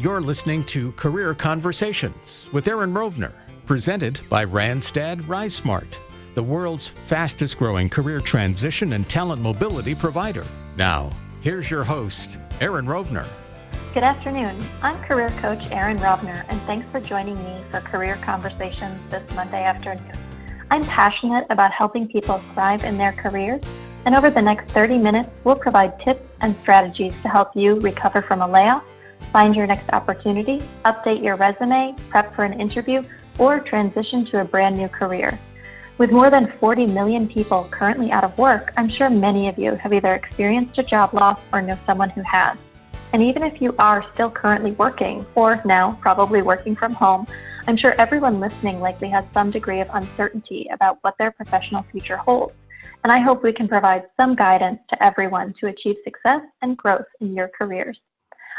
You're listening to Career Conversations with Erin Rovner, presented by Randstad RiseSmart, the world's fastest growing career transition and talent mobility provider. Now, here's your host, Erin Rovner. Good afternoon. I'm career coach Erin Rovner, and thanks for joining me for Career Conversations this Monday afternoon. I'm passionate about helping people thrive in their careers, and over the next 30 minutes, we'll provide tips and strategies to help you recover from a layoff, find your next opportunity, update your resume, prep for an interview, or transition to a brand new career. With more than 40 million people currently out of work, I'm sure many of you have either experienced a job loss or know someone who has. And even if you are still currently working, or now probably working from home, I'm sure everyone listening likely has some degree of uncertainty about what their professional future holds. And I hope we can provide some guidance to everyone to achieve success and growth in your careers.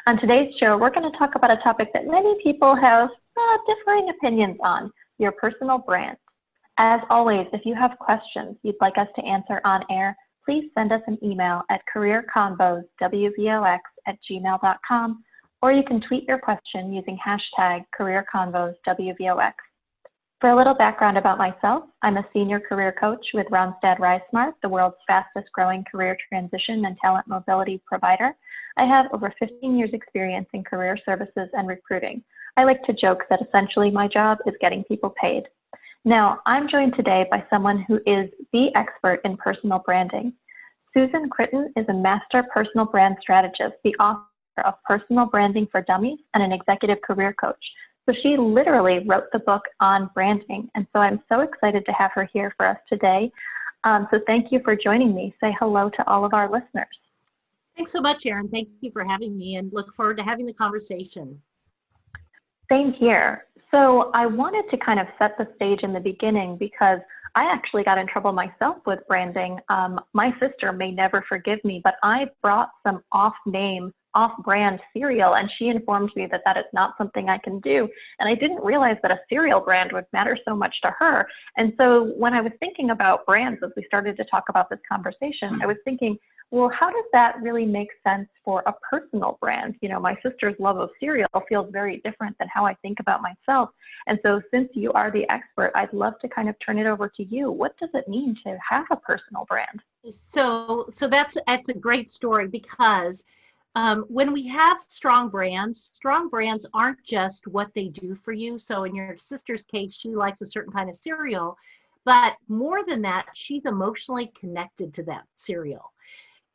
On today's show, we're going to talk about a topic that many people have uh, differing opinions on your personal brand. As always, if you have questions you'd like us to answer on air, please send us an email at careerconvoswvox at gmail.com, or you can tweet your question using hashtag careerconvoswvox. For a little background about myself, I'm a senior career coach with Randstad RiseSmart, the world's fastest growing career transition and talent mobility provider. I have over 15 years experience in career services and recruiting. I like to joke that essentially my job is getting people paid. Now, I'm joined today by someone who is the expert in personal branding. Susan Chritton is a master personal brand strategist, the author of Personal Branding for Dummies, and an executive career coach. So she literally wrote the book on branding. And so I'm so excited to have her here for us today. Um, so thank you for joining me. Say hello to all of our listeners. Thanks so much, Erin. Thank you for having me and look forward to having the conversation. Same here. So I wanted to kind of set the stage in the beginning because I actually got in trouble myself with branding. Um, my sister may never forgive me, but I brought some off name, off brand cereal, and she informed me that that is not something I can do. And I didn't realize that a cereal brand would matter so much to her. And so when I was thinking about brands as we started to talk about this conversation, I was thinking, well, how does that really make sense for a personal brand? You know, my sister's love of cereal feels very different than how I think about myself. And so, since you are the expert, I'd love to kind of turn it over to you. What does it mean to have a personal brand? So, so that's that's a great story because um, when we have strong brands, strong brands aren't just what they do for you. So, in your sister's case, she likes a certain kind of cereal, but more than that, she's emotionally connected to that cereal.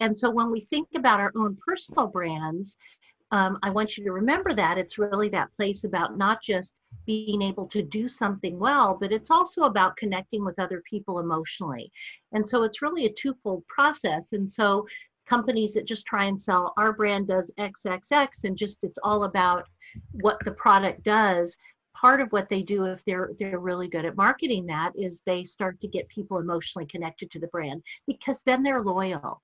And so when we think about our own personal brands, um, I want you to remember that it's really that place about not just being able to do something well, but it's also about connecting with other people emotionally. And so it's really a twofold process. And so companies that just try and sell our brand does XXX and just it's all about what the product does. Part of what they do if they're they're really good at marketing that is they start to get people emotionally connected to the brand because then they're loyal.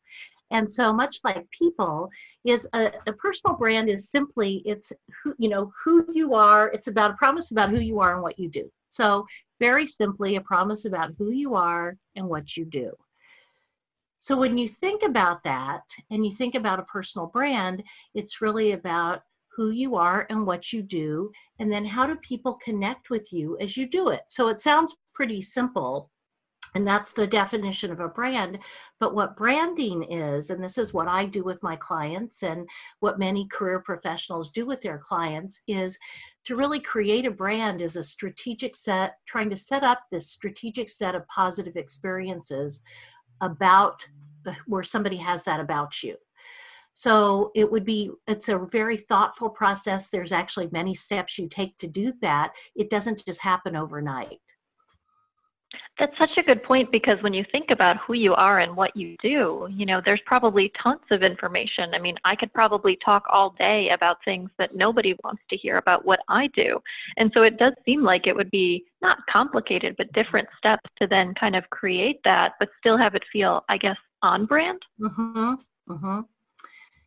And so much like people is a, a, personal brand is simply it's who you know who you are. It's about a promise about who you are and what you do. So very simply a promise about who you are and what you do. So when you think about that and you think about a personal brand, it's really about who you are and what you do, and then how do people connect with you as you do it. So it sounds pretty simple, and that's the definition of a brand. But what branding is, and this is what I do with my clients and what many career professionals do with their clients, is to really create a brand is a strategic set, trying to set up this strategic set of positive experiences about where somebody has that about you. So it would be, it's a very thoughtful process. There's actually many steps you take to do that. It doesn't just happen overnight. That's such a good point because when you think about who you are and what you do, you know, there's probably tons of information. I mean, I could probably talk all day about things that nobody wants to hear about what I do. And so it does seem like it would be not complicated, but different steps to then kind of create that, but still have it feel, I guess, on brand. Mm-hmm. Mm-hmm.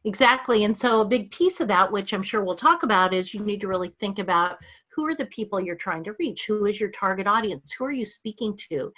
Exactly. And so a big piece of that, which I'm sure we'll talk about, is you need to really think about who are the people you're trying to reach? Who is your target audience? Who are you speaking to?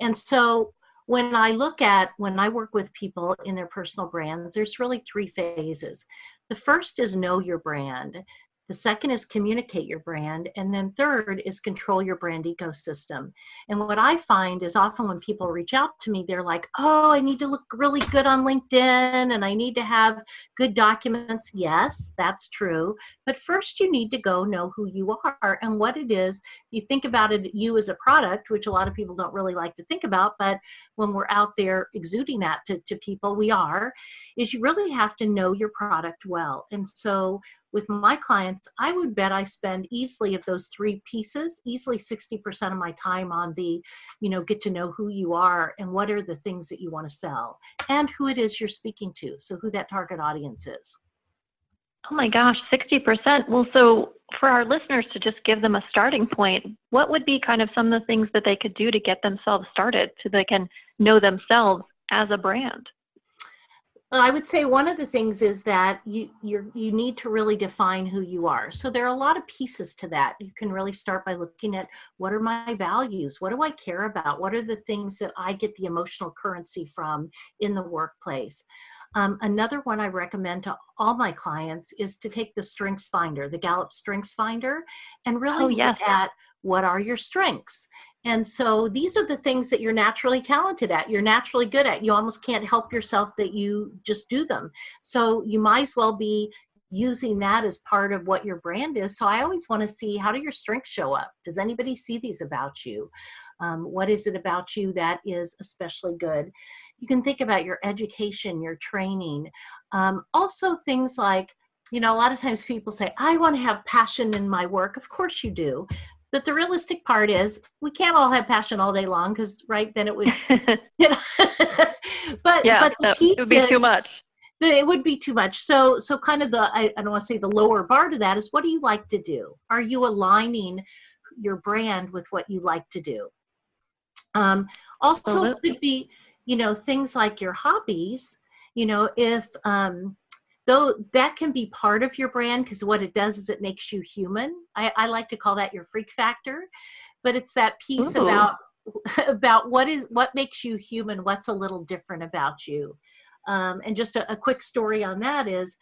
And so when I look at when I work with people in their personal brands, there's really three phases. The first is know your brand. The second is communicate your brand. And then third is control your brand ecosystem. And what I find is often when people reach out to me, they're like, oh, I need to look really good on LinkedIn and I need to have good documents. Yes, that's true. But first, you need to go know who you are and what it is. You think about it, you as a product, which a lot of people don't really like to think about, but when we're out there exuding that to, to people, we are, is you really have to know your product well. And so with my clients, I would bet I spend easily of those three pieces, easily 60% of my time on the, you know, get to know who you are and what are the things that you want to sell and who it is you're speaking to. So who that target audience is. Oh my gosh, 60%. Well, so for our listeners to just give them a starting point, what would be kind of some of the things that they could do to get themselves started so they can know themselves as a brand? I would say one of the things is that you you you need to really define who you are. So there are a lot of pieces to that. You can really start by looking at what are my values? What do I care about? What are the things that I get the emotional currency from in the workplace? Um, another one I recommend to all my clients is to take the Strengths Finder, the Gallup Strengths Finder, and really oh, look at what are your strengths? And so these are the things that you're naturally talented at you're naturally good at. You almost can't help yourself that you just do them. So you might as well be using that as part of what your brand is. So i always want to see how do your strengths show up? Does anybody see these about you? Um, what is it about you that is especially good? You can think about your education your training. Um, also things like you know, a lot of times people say, I want to have passion in my work. Of course you do. But the realistic part is we can't all have passion all day long because right then it would you know but yeah, but it would be too much. It would be too much. So so kind of the I, I don't want to say the lower bar to that is what do you like to do? Are you aligning your brand with what you like to do? Um, also it could be, you know, things like your hobbies. You know, if um, though that can be part of your brand because what it does is it makes you human. I, I, like to call that your freak factor but it's that piece Ooh. about about what is what makes you human what's a little different about you. Um, and just a, a quick story on that is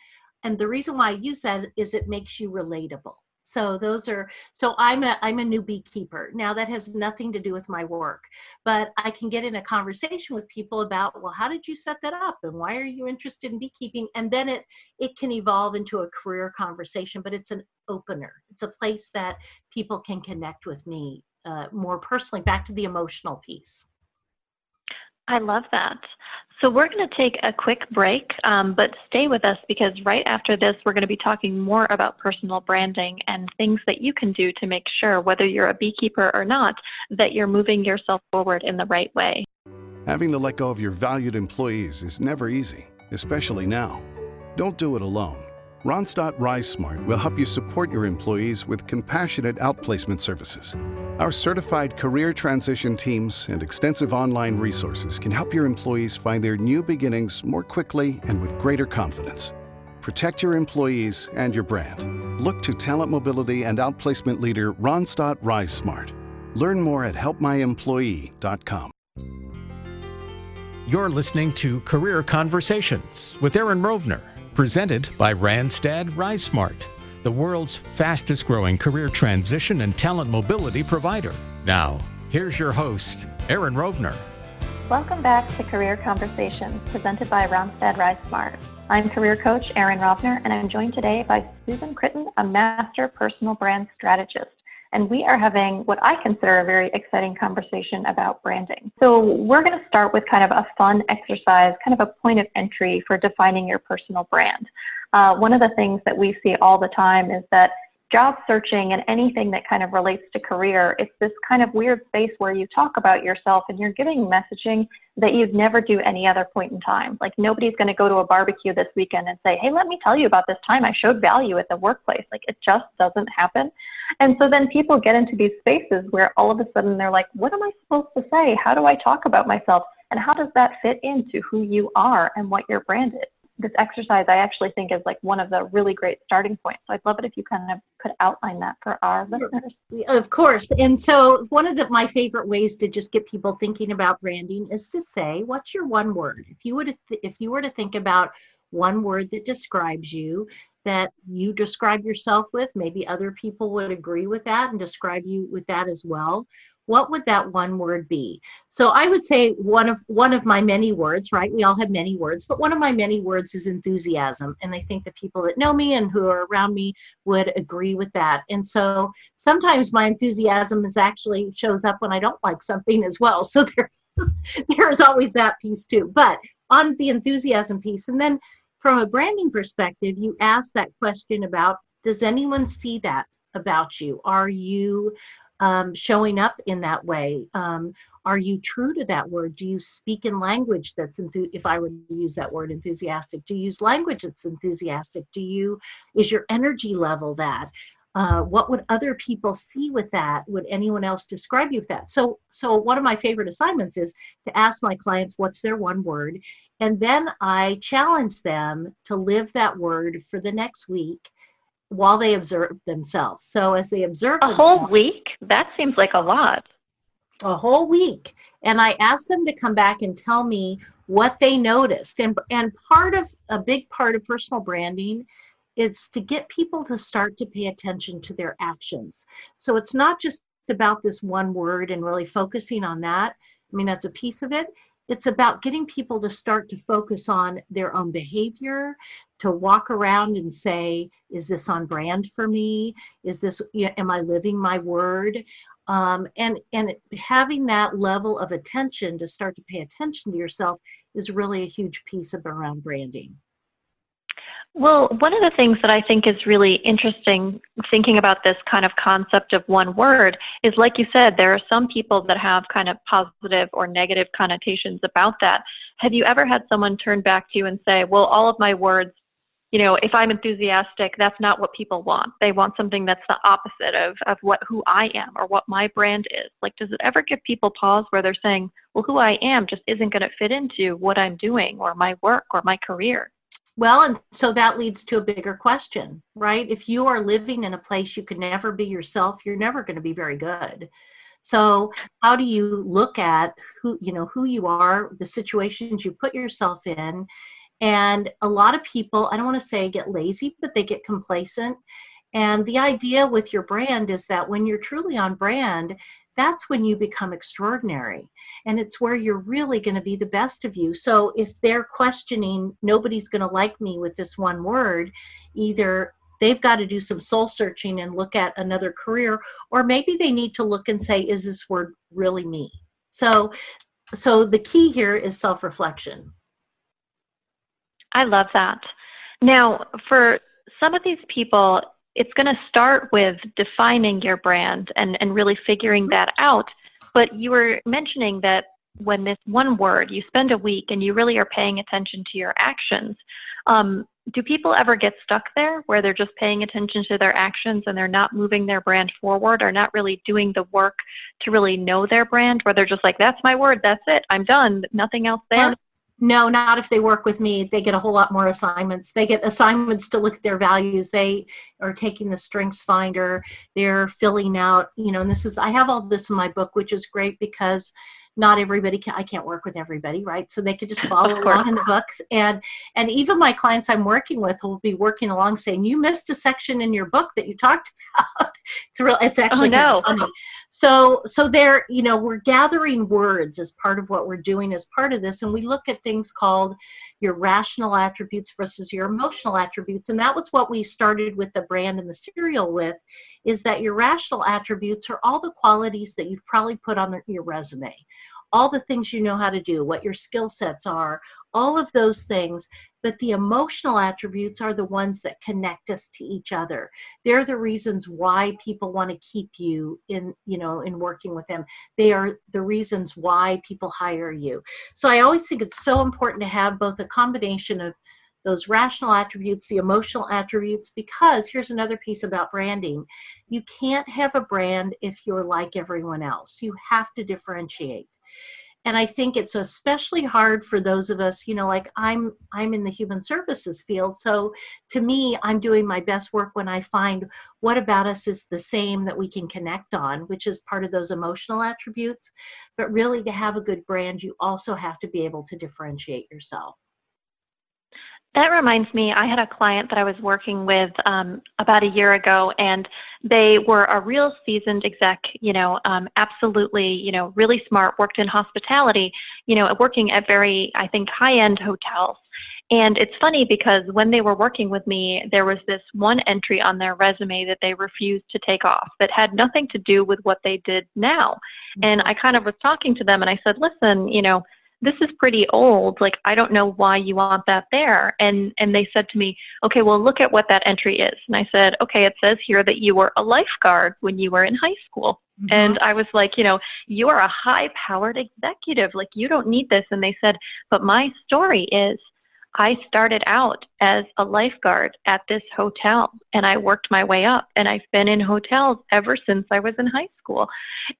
and the reason why i use that is it makes you relatable so those are so i'm a i'm a new beekeeper. Now that has nothing to do with my work but i can get in a conversation with people about well how did you set that up? And why are you interested in beekeeping? And then it it can evolve into a career conversation but it's an opener. It's a place that people can connect with me uh, more personally back to the emotional piece I love that. So we're going to take a quick break, um, but stay with us because right after this, we're going to be talking more about personal branding and things that you can do to make sure, whether you're a beekeeper or not, that you're moving yourself forward in the right way. Having to let go of your valued employees is never easy, especially now. Don't do it alone. Randstad RiseSmart will help you support your employees with compassionate outplacement services. Our certified career transition teams and extensive online resources can help your employees find their new beginnings more quickly and with greater confidence. Protect your employees and your brand. Look to talent mobility and outplacement leader Randstad RiseSmart. Learn more at helpmyemployee.com. You're listening to Career Conversations with Erin Rovner Presented by Randstad RiseSmart, the world's fastest growing career transition and talent mobility provider. Now, here's your host, Erin Rovner. Welcome back to Career Conversations, presented by Randstad RiseSmart. I'm career coach Erin Rovner, and I'm joined today by Susan Chritton, a master personal brand strategist and we are having what I consider a very exciting conversation about branding. So, we're going to start with kind of a fun exercise, kind of a point of entry for defining your personal brand. Uh, one of the things that we see all the time is that job searching and anything that kind of relates to career, it's this kind of weird space where you talk about yourself and you're giving messaging that you'd never do any other point in time. Like nobody's going to go to a barbecue this weekend and say, hey, let me tell you about this time I showed value at the workplace. Like it just doesn't happen. And so then people get into these spaces where all of a sudden they're like, what am I supposed to say? How do I talk about myself? And how does that fit into who you are and what your brand is? This exercise I actually think is like one of the really great starting points. So I'd love it if you kind of could outline that for our listeners. Of course. And so one of the, my favorite ways to just get people thinking about branding is to say, what's your one word? If you th- if you were to think about one word that describes you, that you describe yourself with maybe other people would agree with that and describe you with that as well what would that one word be? So i would say one of one of my many words right? We all have many words but one of my many words is enthusiasm. And i think the people that know me and who are around me would agree with that. And so sometimes my enthusiasm is actually shows up when i don't like something as well. So there's there's always that piece too. But on the enthusiasm piece and then from a branding perspective you ask that question about does anyone see that about you? Are you um, showing up in that way? Um, are you true to that word? Do you speak in language that's if I were to use that word enthusiastic? Do you use language that's enthusiastic? Do you is your energy level that? Uh, what would other people see with that? Would anyone else describe you with that? So, so one of my favorite assignments is to ask my clients what's their one word, and then I challenge them to live that word for the next week while they observe themselves. So as they observe a whole week, that seems like a lot. A whole week, and I ask them to come back and tell me what they noticed. And and part of a big part of personal branding is to get people to start to pay attention to their actions. So it's not just about this one word and really focusing on that. I mean, that's a piece of it it's about getting people to start to focus on their own behavior to walk around and say is this on brand for me? Is this am i living my word? Um, and and having that level of attention to start to pay attention to yourself is really a huge piece of around branding well, one of the things that I think is really interesting thinking about this kind of concept of one word is, like you said, there are some people that have kind of positive or negative connotations about that. Have you ever had someone turn back to you and say, well, all of my words, you know, if I'm enthusiastic, that's not what people want. They want something that's the opposite of, of what who I am or what my brand is. Like, does it ever give people pause where they're saying, well, who I am just isn't going to fit into what I'm doing or my work or my career? Well, and so that leads to a bigger question, right? If you are living in a place you can never be yourself, you're never going to be very good. So, how do you look at who, you know, who you are, the situations you put yourself in? And a lot of people, I don't want to say get lazy, but they get complacent. And the idea with your brand is that when you're truly on brand, that's when you become extraordinary. And it's where you're really going to be the best of you. So if they're questioning nobody's going to like me with this one word either they've got to do some soul searching and look at another career or maybe they need to look and say is this word really me? So so the key here is self-reflection. I love that. Now for some of these people it's going to start with defining your brand and, and really figuring that out. But you were mentioning that when this one word, you spend a week and you really are paying attention to your actions. Um, do people ever get stuck there where they're just paying attention to their actions and they're not moving their brand forward or not really doing the work to really know their brand, where they're just like, that's my word, that's it, I'm done, nothing else there? No, not if they work with me. They get a whole lot more assignments. They get assignments to look at their values. They are taking the strengths finder. They're filling out, you know, and this is, I have all this in my book, which is great because not everybody can i can't work with everybody right? So they could just follow along in the books. And and even my clients i'm working with will be working along saying you missed a section in your book that you talked about. It's real it's oh, actually oh, no. funny. So so there you know we're gathering words as part of what we're doing as part of this and we look at things called your rational attributes versus your emotional attributes. And that was what we started with the brand and the cereal with is that your rational attributes are all the qualities that you've probably put on your resume all the things you know how to do, what your skill sets are, all of those things. But the emotional attributes are the ones that connect us to each other. They're the reasons why people want to keep you in, you know, in working with them. They are the reasons why people hire you. So I always think it's so important to have both a combination of those rational attributes, the emotional attributes, because here's another piece about branding. You can't have a brand if you're like everyone else. You have to differentiate and i think it's especially hard for those of us you know like i'm i'm in the human services field. So to me i'm doing my best work when i find what about us is the same that we can connect on which is part of those emotional attributes. But really to have a good brand you also have to be able to differentiate yourself That reminds me, I had a client that I was working with um, about a year ago, and they were a real seasoned exec, you know, um, absolutely, you know, really smart, worked in hospitality, you know, working at very, I think, high end hotels. And it's funny because when they were working with me, there was this one entry on their resume that they refused to take off that had nothing to do with what they did now. And I kind of was talking to them and I said, listen, you know, this is pretty old like i don't know why you want that there. And and they said to me okay well look at what that entry is. And i said okay it says here that you were a lifeguard when you were in high school. Mm-hmm. and i was like you know you are a high powered executive. Like you don't need this. And they said but my story is I started out as a lifeguard at this hotel and I worked my way up and I've been in hotels ever since I was in high school.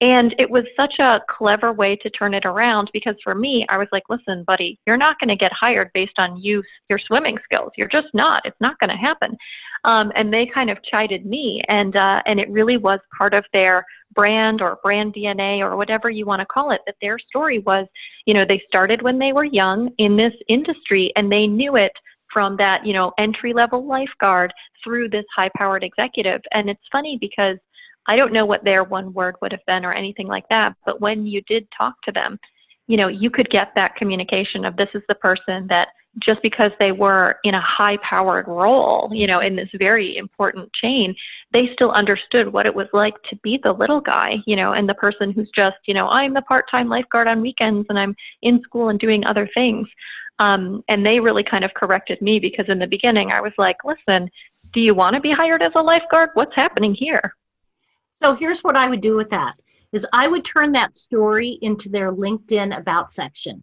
And it was such a clever way to turn it around because for me, I was like, listen, buddy, you're not going to get hired based on you, your swimming skills. You're just not. It's not going to happen. Um, and they kind of chided me and, uh, and it really was part of their brand or brand DNA or whatever you want to call it, that their story was, you know, they started when they were young in this industry and they knew it from that, you know, entry level lifeguard through this high powered executive. And it's funny because I don't know what their one word would have been or anything like that, but when you did talk to them, you know, you could get that communication of this is the person that just because they were in a high powered role, you know, in this very important chain, they still understood what it was like to be the little guy, you know, and the person who's just, you know, I'm the part time lifeguard on weekends and I'm in school and doing other things. Um, and they really kind of corrected me because in the beginning I was like, listen, do you want to be hired as a lifeguard? What's happening here? So here's what I would do with that is I would turn that story into their LinkedIn about section.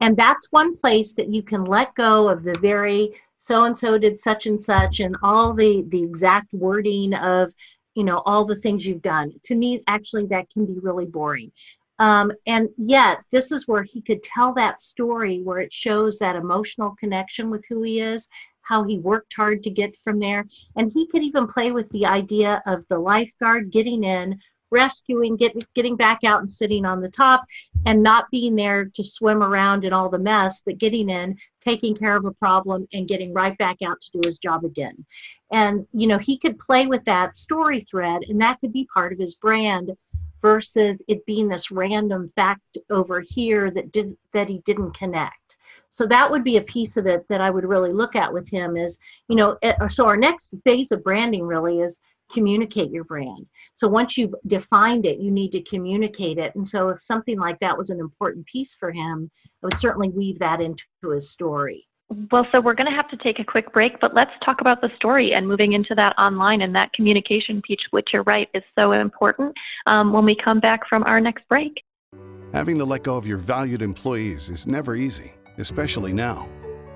And that's one place that you can let go of the very so and so did such and such and all the the exact wording of you know all the things you've done. To me, actually, that can be really boring. Um, and yet, this is where he could tell that story where it shows that emotional connection with who he is, how he worked hard to get from there. And he could even play with the idea of the lifeguard getting in, rescuing, get, getting back out and sitting on the top, and not being there to swim around in all the mess, but getting in, taking care of a problem, and getting right back out to do his job again. And, you know, he could play with that story thread, and that could be part of his brand versus it being this random fact over here that did that he didn't connect so that would be a piece of it that i would really look at with him is you know eh, so our next phase of branding really is communicate your brand. So once you've defined it, you need to communicate it. And so if something like that was an important piece for him, I would certainly weave that into his story. Well, so we're going to have to take a quick break, but let's talk about the story and moving into that online and that communication piece, which you're right is so important um, when we come back from our next break. Having to let go of your valued employees is never easy, especially now.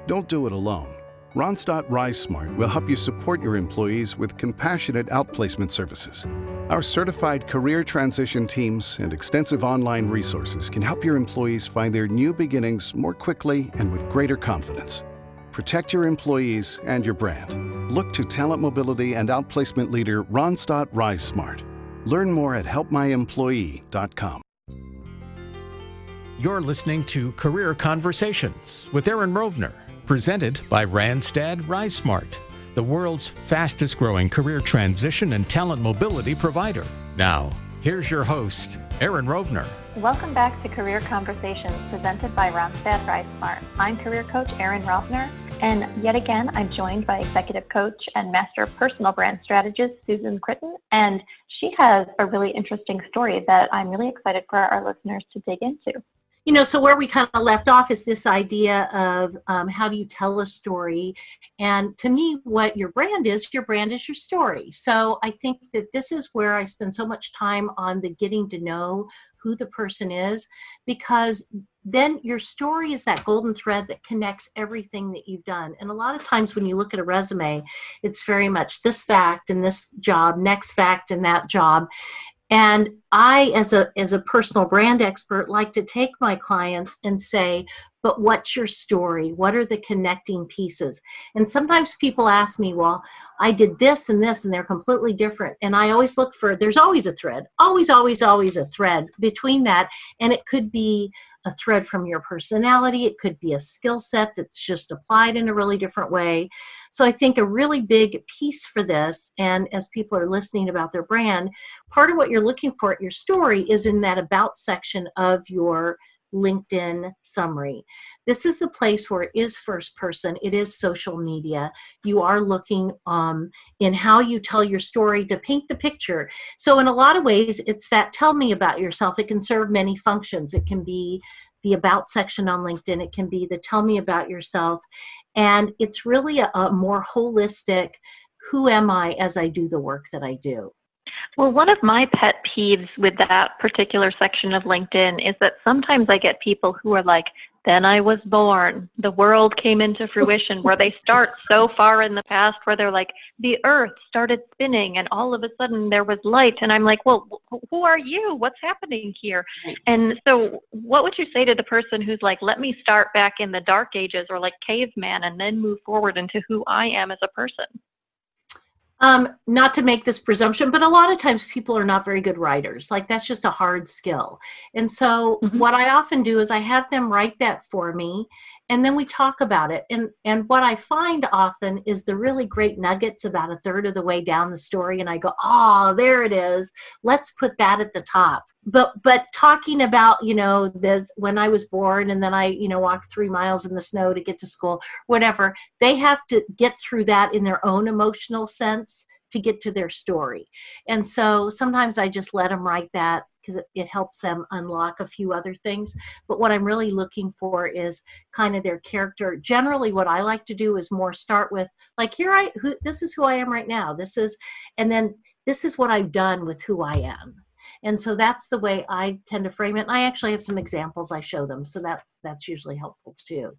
Don't do it alone. Randstad RiseSmart will help you support your employees with compassionate outplacement services. Our certified career transition teams and extensive online resources can help your employees find their new beginnings more quickly and with greater confidence. Protect your employees and your brand. Look to talent mobility and outplacement leader Randstad RiseSmart. Learn more at helpmyemployee.com. You're listening to Career Conversations with Erin Rovner presented by Randstad RiseSmart, the world's fastest growing career transition and talent mobility provider. Now, here's your host, Erin Rovner. Welcome back to Career Conversations presented by Randstad RiseSmart. I'm career coach Erin Rovner, and yet again, I'm joined by executive coach and master personal brand strategist Susan Chritton, and she has a really interesting story that I'm really excited for our listeners to dig into you know so where we kind of left off is this idea of um, how do you tell a story and to me what your brand is your brand is your story so i think that this is where i spend so much time on the getting to know who the person is because then your story is that golden thread that connects everything that you've done. And a lot of times when you look at a resume, it's very much this fact and this job, next fact and that job. And I, as a, as a personal brand expert, like to take my clients and say, but what's your story? What are the connecting pieces? And sometimes people ask me, well, I did this and this, and they're completely different. And I always look for, there's always a thread, always, always, always a thread between that. And it could be a thread from your personality, it could be a skill set that's just applied in a really different way. So I think a really big piece for this, and as people are listening about their brand, part of what you're looking for at your story is in that about section of your LinkedIn summary. This is the place where it is first person, it is social media. You are looking um, in how you tell your story to paint the picture. So, in a lot of ways, it's that tell me about yourself. It can serve many functions. It can be the about section on LinkedIn, it can be the tell me about yourself. And it's really a, a more holistic who am I as I do the work that I do. Well, one of my pet peeves with that particular section of LinkedIn is that sometimes I get people who are like, then I was born, the world came into fruition, where they start so far in the past where they're like, the earth started spinning and all of a sudden there was light. And I'm like, well, who are you? What's happening here? And so, what would you say to the person who's like, let me start back in the dark ages or like caveman and then move forward into who I am as a person? Um, not to make this presumption, but a lot of times people are not very good writers. Like that's just a hard skill. And so mm-hmm. what I often do is I have them write that for me and then we talk about it. And and what I find often is the really great nuggets about a third of the way down the story and I go, "Oh, there it is. Let's put that at the top." But but talking about, you know, the when I was born and then I, you know, walked 3 miles in the snow to get to school, whatever, they have to get through that in their own emotional sense to get to their story. And so sometimes I just let them write that because it, it, helps them unlock a few other things. But what I'm really looking for is kind of their character. Generally, what I like to do is more start with like here I who this is who I am right now. This is and then this is what I've done with who I am. And so that's the way I tend to frame it. And I actually have some examples I show them, so that's that's usually helpful too.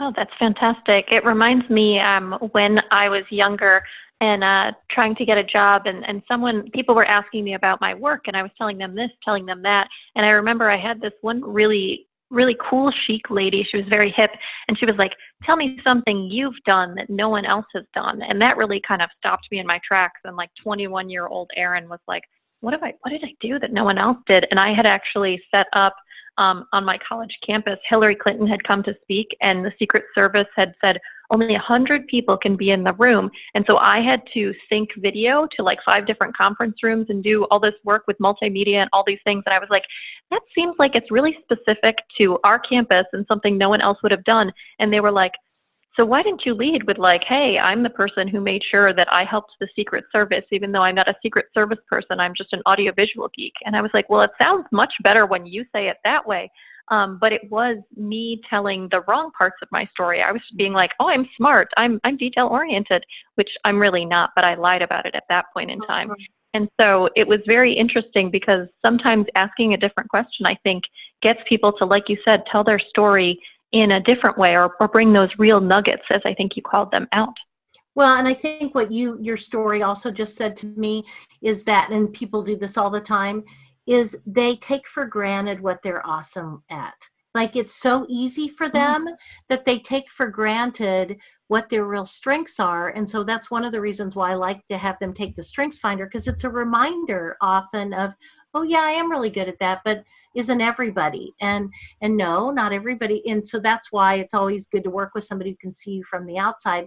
Oh, that's fantastic. It reminds me um, when I was younger, and uh, trying to get a job and, and someone people were asking me about my work and i was telling them this telling them that and i remember i had this one really really cool chic lady she was very hip and she was like tell me something you've done that no one else has done and that really kind of stopped me in my tracks and like 21 year old erin was like what have i what did i do that no one else did? And i had actually set up um, on my college campus hillary clinton had come to speak and the secret service had said only 100 people can be in the room. And so I had to sync video to like five different conference rooms and do all this work with multimedia and all these things. And I was like, that seems like it's really specific to our campus and something no one else would have done. And they were like, so why didn't you lead with like, hey, I'm the person who made sure that I helped the Secret Service, even though I'm not a Secret Service person, I'm just an audiovisual geek. And I was like, well, it sounds much better when you say it that way. Um, but it was me telling the wrong parts of my story. I was being like, "Oh, I'm smart. I'm I'm detail oriented," which I'm really not. But I lied about it at that point in time. Mm-hmm. And so it was very interesting because sometimes asking a different question, I think, gets people to, like you said, tell their story in a different way or, or bring those real nuggets, as I think you called them, out. Well, and I think what you your story also just said to me is that, and people do this all the time, is they take for granted what they're awesome at. Like it's so easy for mm-hmm. them mm-hmm. that they take for granted what their real strengths are. And so that's one of the reasons why I like to have them take the strengths finder because it's a reminder often of, oh yeah, I am really good at that, but isn't everybody? And and no, not everybody. And so that's why it's always good to work with somebody who can see you from the outside.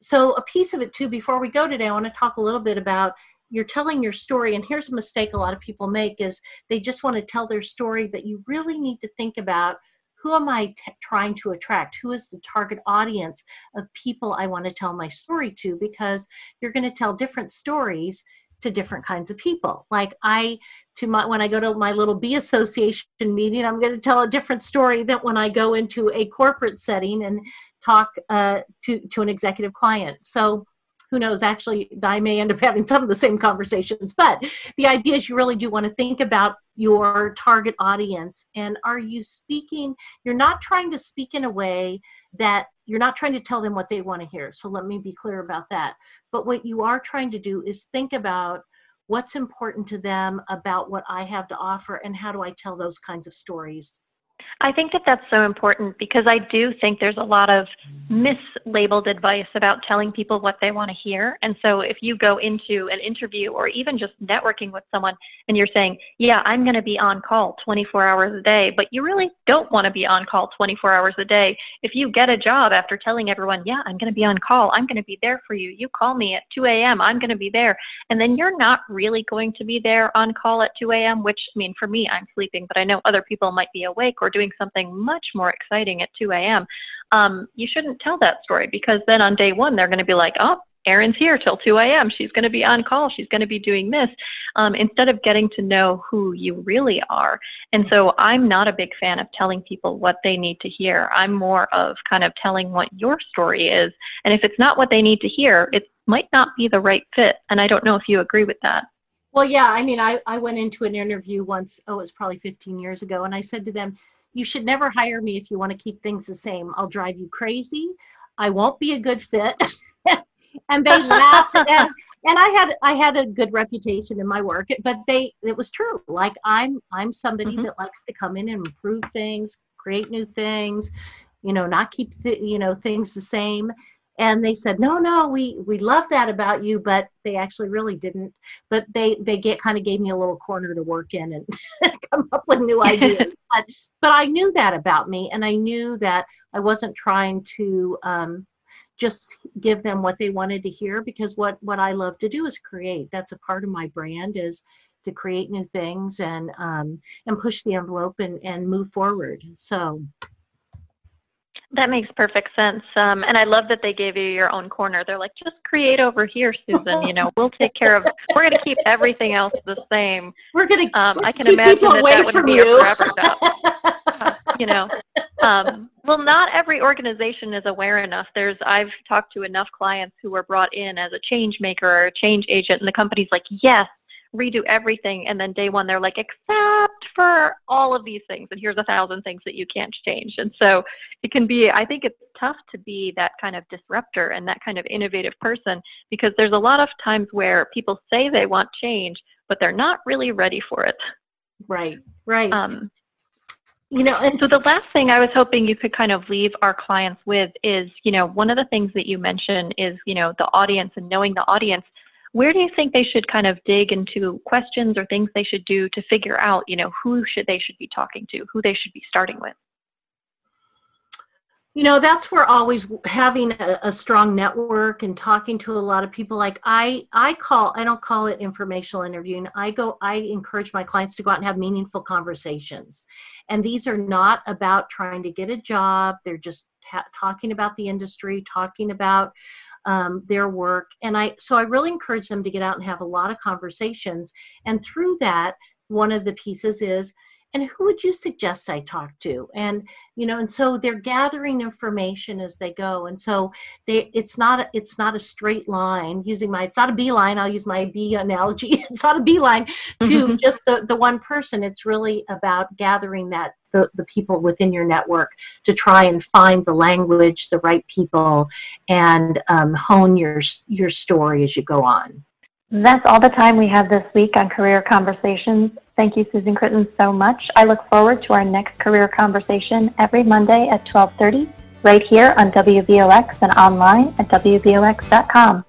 So a piece of it too, before we go today, I want to talk a little bit about you're telling your story and here's a mistake a lot of people make is they just want to tell their story but you really need to think about who am i t- trying to attract? Who is the target audience of people i want to tell my story to? Because you're going to tell different stories to different kinds of people. Like i to my when i go to my little bee association meeting i'm going to tell a different story than when i go into a corporate setting and talk uh, to to an executive client. So who knows actually i may end up having some of the same conversations but the idea is you really do want to think about your target audience and are you speaking you're not trying to speak in a way that you're not trying to tell them what they want to hear so let me be clear about that. But what you are trying to do is think about what's important to them about what i have to offer and how do i tell those kinds of stories I think that that's so important because I do think there's a lot of mislabeled advice about telling people what they want to hear. And so if you go into an interview or even just networking with someone and you're saying, yeah, I'm going to be on call 24 hours a day, but you really don't want to be on call 24 hours a day. If you get a job after telling everyone, yeah, I'm going to be on call, I'm going to be there for you. You call me at 2 a.m., I'm going to be there. And then you're not really going to be there on call at 2 a.m., which, I mean, for me, I'm sleeping, but I know other people might be awake or doing something much more exciting at 2 a.m., um, you shouldn't tell that story because then on day one, they're going to be like, oh, Erin's here till 2 a.m. She's going to be on call. She's going to be doing this um, instead of getting to know who you really are. And so I'm not a big fan of telling people what they need to hear. I'm more of kind of telling what your story is. And if it's not what they need to hear, it might not be the right fit. And I don't know if you agree with that. Well, yeah, I mean, I, I went into an interview once, oh, it was probably 15 years ago, and I said to them, you should never hire me if you want to keep things the same. I'll drive you crazy. I won't be a good fit. and they laughed and, and I had I had a good reputation in my work, but they it was true. Like I'm I'm somebody mm-hmm. that likes to come in and improve things, create new things, you know, not keep the, you know things the same and they said no no we we love that about you but they actually really didn't. But they they get kind of gave me a little corner to work in and come up with new ideas. But, but i knew that about me and i knew that i wasn't trying to um, just give them what they wanted to hear because what what i love to do is create. That's a part of my brand is to create new things and um, and push the envelope and and move forward. So that makes perfect sense. Um, and I love that they gave you your own corner. They're like, just create over here, Susan. You know, we'll take care of. We're going to keep everything else the same. We're going to. Um, I can imagine that that would be you. a forever job. uh, you know, um, well, not every organization is aware enough. There's I've talked to enough clients who were brought in as a change maker or a change agent, and the company's like, yes, redo everything and then day one they're like except for all of these things and here's a thousand things that you can't change. And so it can be i think it's tough to be that kind of disruptor and that kind of innovative person because there's a lot of times where people say they want change but they're not really ready for it. Right right. Um, you know and so the last thing i was hoping you could kind of leave our clients with is you know one of the things that you mentioned is you know the audience and knowing the audience where do you think they should kind of dig into questions or things they should do to figure out, you know, who should they should be talking to, who they should be starting with? You know, that's where always having a, a, strong network and talking to a lot of people. Like I, I call, I don't call it informational interviewing. I go, I encourage my clients to go out and have meaningful conversations. And these are not about trying to get a job. They're just ta- talking about the industry, talking about um, their work. And I, so I really encourage them to get out and have a lot of conversations. And through that, one of the pieces is, and who would you suggest I talk to? And you know, and so they're gathering information as they go. And so they, it's not, a, it's not a straight line. Using my, it's not a beeline. I'll use my bee analogy. it's not a beeline to mm-hmm. just the the one person. It's really about gathering that the, the people within your network to try and find the language, the right people, and um, hone your your story as you go on. That's all the time we have this week on Career Conversations. Thank you, Susan Chritton, so much. I look forward to our next career conversation every Monday at 1230, right here on WVOX and online at WVOX.com.